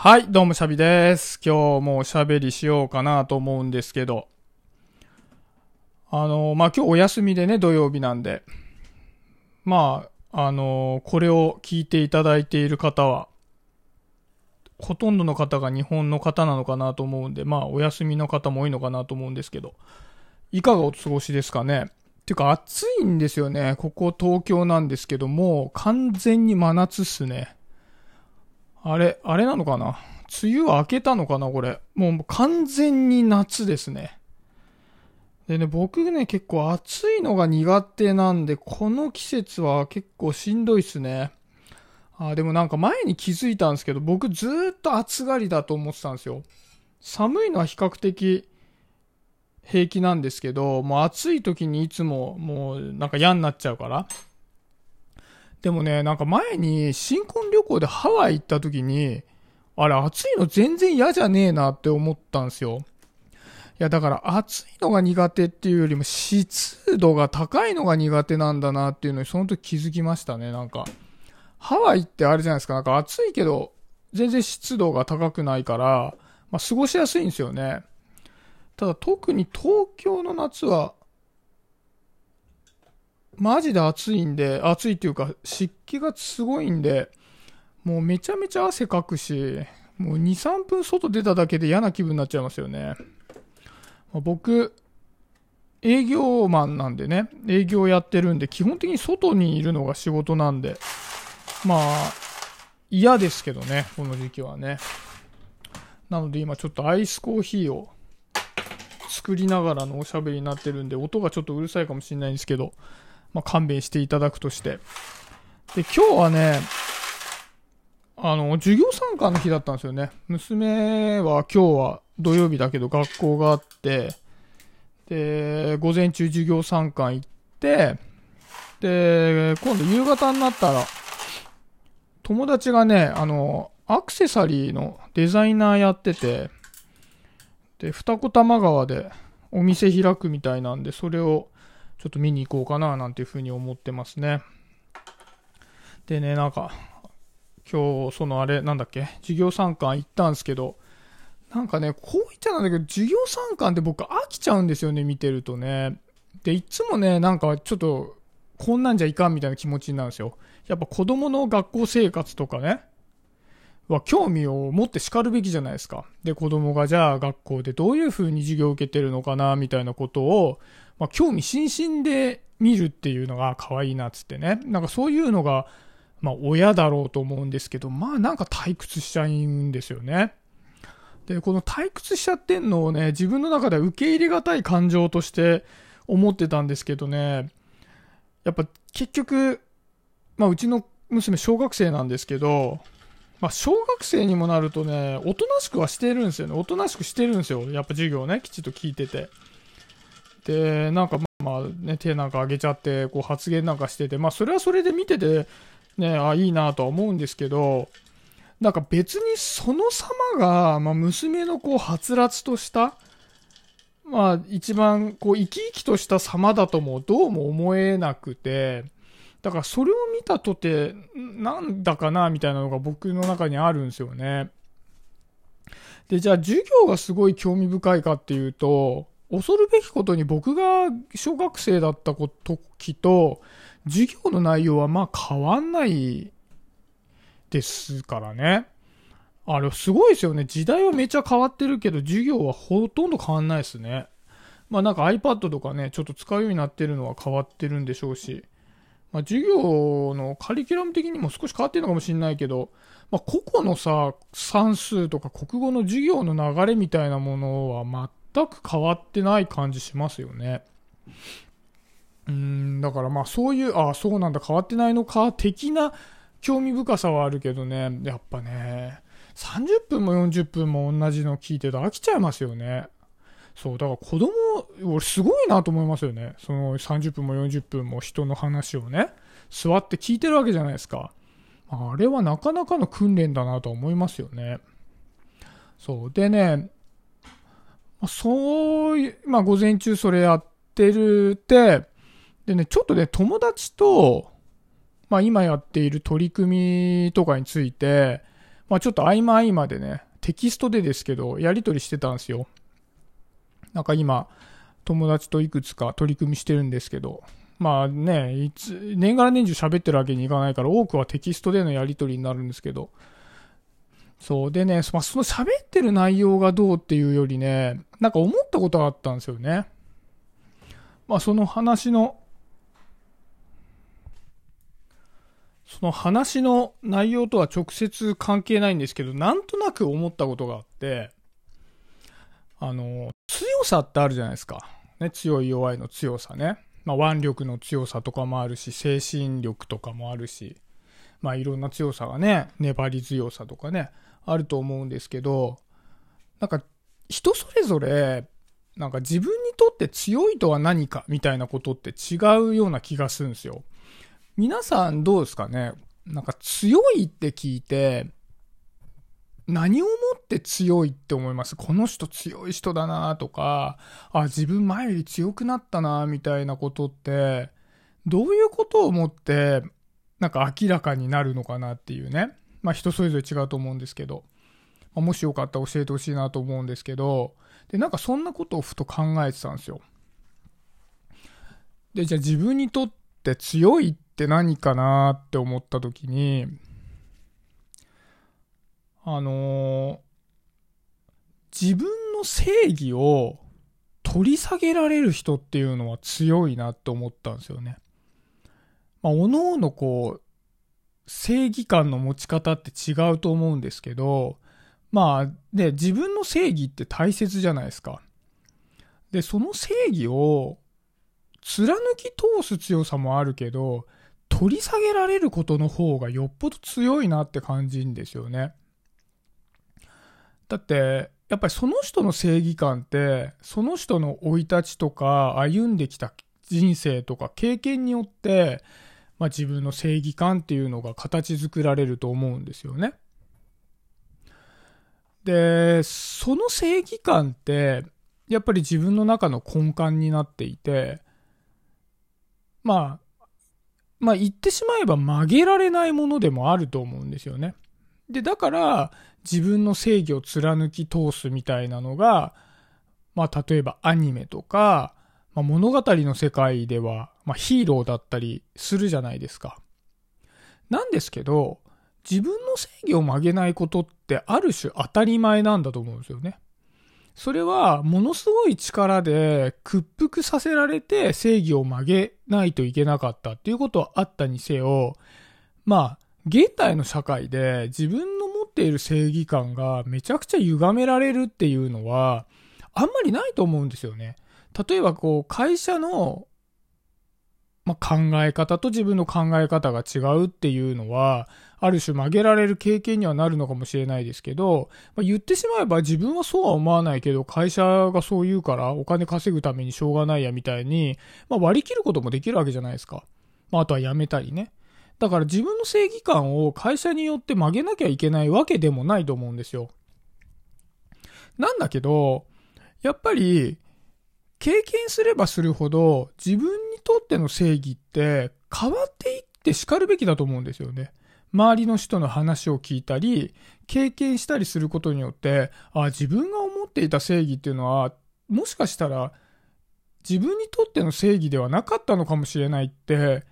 はい、どうもシャビです。今日もおしゃべりしようかなと思うんですけど。あの、まあ、今日お休みでね、土曜日なんで。まあ、あの、これを聞いていただいている方は、ほとんどの方が日本の方なのかなと思うんで、まあ、お休みの方も多いのかなと思うんですけど。いかがお過ごしですかね？ていうか暑いんですよね。ここ東京なんですけども、完全に真夏っすね。あれ、あれなのかな？梅雨は明けたのかなこれ。もう完全に夏ですね。でね、僕ね、結構暑いのが苦手なんで、この季節は結構しんどいっすね。あ、でもなんか前に気づいたんですけど、僕ずーっと暑がりだと思ってたんですよ。寒いのは比較的平気なんですけど、もう暑い時にいつももうなんか嫌になっちゃうから。でもね、なんか前に新婚旅行でハワイ行った時に、あれ暑いの全然嫌じゃねえなって思ったんですよ。いやだから暑いのが苦手っていうよりも湿度が高いのが苦手なんだなっていうのにその時気づきましたね、なんか。ハワイってあれじゃないですか、なんか暑いけど全然湿度が高くないから、まあ過ごしやすいんですよね。ただ特に東京の夏はマジで暑いんで、暑いっていうか湿気がすごいんで、もうめちゃめちゃ汗かくし、もう2、3分外出ただけで嫌な気分になっちゃいますよね。まあ僕、営業マンなんでね、営業やってるんで、基本的に外にいるのが仕事なんで、まあ、嫌ですけどね、この時期はね。なので今ちょっとアイスコーヒーを作りながらのおしゃべりになってるんで、音がちょっとうるさいかもしれないんですけど、まあ、勘弁していただくとして。で、今日はね、あの、授業参観の日だったんですよね。娘は今日は土曜日だけど学校があって、で、午前中授業参観行って、で、今度夕方になったら、友達がね、あの、アクセサリーのデザイナーやってて、で、二子玉川でお店開くみたいなんで、それをちょっと見に行こうかななんていうふうに思ってますね。でね、なんか、今日、そのあれ、なんだっけ、授業参観行ったんですけど、なんかね、こう言っちゃなんだけど、授業参観って僕飽きちゃうんですよね、見てるとね。で、いつもね、なんかちょっと、こんなんじゃいかんみたいな気持ちになるんですよ。やっぱ子供の学校生活とかね、は興味を持って叱るべきじゃないですか。で、子供がじゃあ学校でどういう風に授業を受けてるのかな、みたいなことを、まあ、興味津々で見るっていうのが可愛いなっつってね。なんかそういうのが、まあ親だろうと思うんですけど、まあなんか退屈しちゃうんですよね。で、この退屈しちゃってんのをね、自分の中では受け入れがたい感情として思ってたんですけどね、やっぱ結局、まあうちの娘小学生なんですけど、まあ小学生にもなるとね、おとなしくはしてるんですよね。おとなしくしてるんですよ。やっぱ授業ね、きちっと聞いてて。で、なんかまあね、手なんか上げちゃって、こう発言なんかしてて、まあそれはそれで見てて、ね、あ、いいなとは思うんですけど、なんか別にその様が、まあ娘のこう、はつらつとした、まあ一番こう、生き生きとした様だともどうも思えなくて、だからそれを見たとて、なんだかなみたいなのが僕の中にあるんですよね。で、じゃあ授業がすごい興味深いかっていうと、恐るべきことに僕が小学生だった時と、授業の内容はまあ変わんないですからね。あれすごいですよね。時代はめちゃ変わってるけど、授業はほとんど変わんないですね。まあなんか iPad とかね、ちょっと使うようになってるのは変わってるんでしょうし、まあ授業のカリキュラム的にも少し変わってるのかもしれないけど、まあ個々のさ、算数とか国語の授業の流れみたいなものは全く変わってない感じしますよね。うん、だからまあそういう、ああ、そうなんだ、変わってないのか、的な興味深さはあるけどね、やっぱね、30分も40分も同じの聞いてると飽きちゃいますよね。そう、だから子供、俺すごいなと思いますよね。その30分も40分も人の話をね、座って聞いてるわけじゃないですか。あれはなかなかの訓練だなと思いますよね。そう。でね、そういう、まあ午前中それやってるって、でね、ちょっとね、友達と、まあ今やっている取り組みとかについて、まあちょっと合間合間でね、テキストでですけど、やり取りしてたんですよ。なんか今、友達といくつか取り組みしてるんですけど、まあね、いつ、年がら年中喋ってるわけにいかないから、多くはテキストでのやり取りになるんですけど、そう。でね、ま、その喋ってる内容がどうっていうよりね、なんか思ったことがあったんですよね。まあ、その話の、その話の内容とは直接関係ないんですけど、なんとなく思ったことがあって、あの、強さってあるじゃないですか。ね、強い弱いの強さね。まあ、腕力の強さとかもあるし、精神力とかもあるし、まあ、いろんな強さがね、粘り強さとかね、あると思うんですけど、なんか、人それぞれ、なんか自分にとって強いとは何かみたいなことって違うような気がするんですよ。皆さんどうですかね？なんか強いって聞いて、何をもって強いって思います？この人強い人だなとか、あ、自分前より強くなったなみたいなことって、どういうことを思って、なんか明らかになるのかなっていうね。まあ人それぞれ違うと思うんですけど。まあ、もしよかったら教えてほしいなと思うんですけど、で、なんかそんなことをふと考えてたんですよ。で、じゃあ自分にとって強いって何かなって思った時に、あのー、自分の正義を取り下げられる人っていうのは強いなって思ったんですよね。まあ、おのおのこう、正義感の持ち方って違うと思うんですけど、まあ、で、自分の正義って大切じゃないですか。で、その正義を貫き通す強さもあるけど、取り下げられることの方がよっぽど強いなって感じんですよね。だって、やっぱりその人の正義感って、その人の生い立ちとか歩んできた人生とか経験によって、まあ自分の正義感っていうのが形作られると思うんですよね。で、その正義感って、やっぱり自分の中の根幹になっていて、まあ、まあ言ってしまえば曲げられないものでもあると思うんですよね。で、だから、自分の正義を貫き通すみたいなのが、まあ、例えばアニメとか、まあ、物語の世界では、まあ、ヒーローだったりするじゃないですか。なんですけど、自分の正義を曲げないことってある種当たり前なんだと思うんですよね。それはものすごい力で屈服させられて正義を曲げないといけなかったっていうことはあったにせよ、まあ、現代の社会で自分の持っている正義感がめちゃくちゃ歪められるっていうのは、あんまりないと思うんですよね。例えばこう、会社の、ま、考え方と自分の考え方が違うっていうのは、ある種曲げられる経験にはなるのかもしれないですけど、ま、言ってしまえば自分はそうは思わないけど、会社がそう言うからお金稼ぐためにしょうがないやみたいに、ま、割り切ることもできるわけじゃないですか。ま、あとは辞めたりね。だから自分の正義感を会社によって曲げなきゃいけないわけでもないと思うんですよ。なんだけど、やっぱり、経験すればするほど自分にとっての正義って変わっていって叱るべきだと思うんですよね。周りの人の話を聞いたり、経験したりすることによって、あ、自分が思っていた正義っていうのは、もしかしたら自分にとっての正義ではなかったのかもしれないって、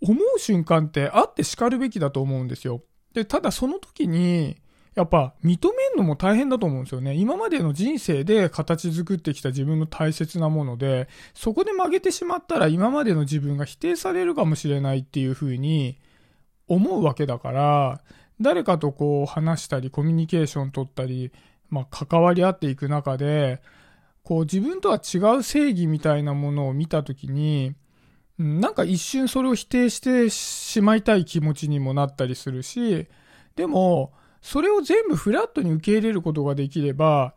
思う瞬間ってあって叱るべきだと思うんですよ。で、ただその時に、やっぱ認めんのも大変だと思うんですよね。今までの人生で形作ってきた自分の大切なもので、そこで曲げてしまったら今までの自分が否定されるかもしれないっていうふうに思うわけだから、誰かとこう話したりコミュニケーション取ったり、まあ関わり合っていく中で、こう自分とは違う正義みたいなものを見た時に、なんか一瞬それを否定してしまいたい気持ちにもなったりするし、でも、それを全部フラットに受け入れることができれば、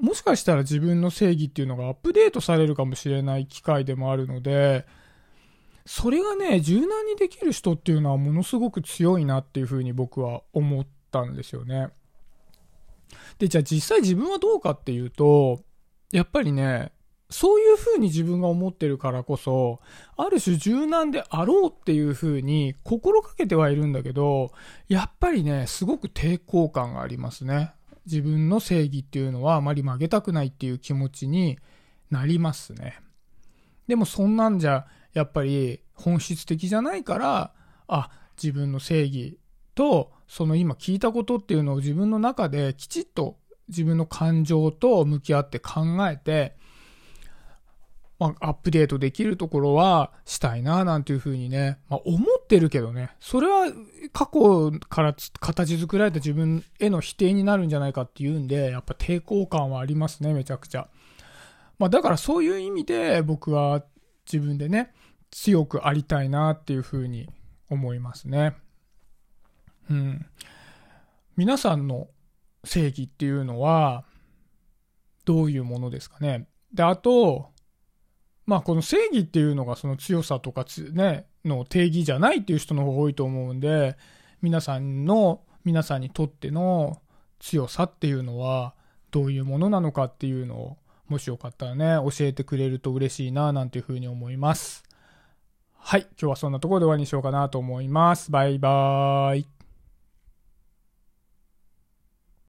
もしかしたら自分の正義っていうのがアップデートされるかもしれない機会でもあるので、それがね、柔軟にできる人っていうのはものすごく強いなっていうふうに僕は思ったんですよね。で、じゃあ実際自分はどうかっていうと、やっぱりね、そういう風に自分が思ってるからこそ、ある種柔軟であろうっていう風に心がけてはいるんだけど、やっぱりね、すごく抵抗感がありますね。自分の正義っていうのはあまり曲げたくないっていう気持ちになりますね。でもそんなんじゃ、やっぱり本質的じゃないから、あ、自分の正義と、その今聞いたことっていうのを自分の中できちっと自分の感情と向き合って考えて、まあ、アップデートできるところはしたいな、なんていうふうにね、まあ、思ってるけどね、それは過去から形作られた自分への否定になるんじゃないかっていうんで、やっぱ抵抗感はありますね、めちゃくちゃ。まあ、だからそういう意味で僕は自分でね、強くありたいなっていうふうに思いますね。うん。皆さんの正義っていうのは、どういうものですかね。で、あと、まあこの正義っていうのがその強さとかね、の定義じゃないっていう人の方が多いと思うんで、皆さんの、皆さんにとっての強さっていうのはどういうものなのかっていうのを、もしよかったらね、教えてくれると嬉しいな、なんていうふうに思います。はい、今日はそんなところで終わりにしようかなと思います。バイバーイ。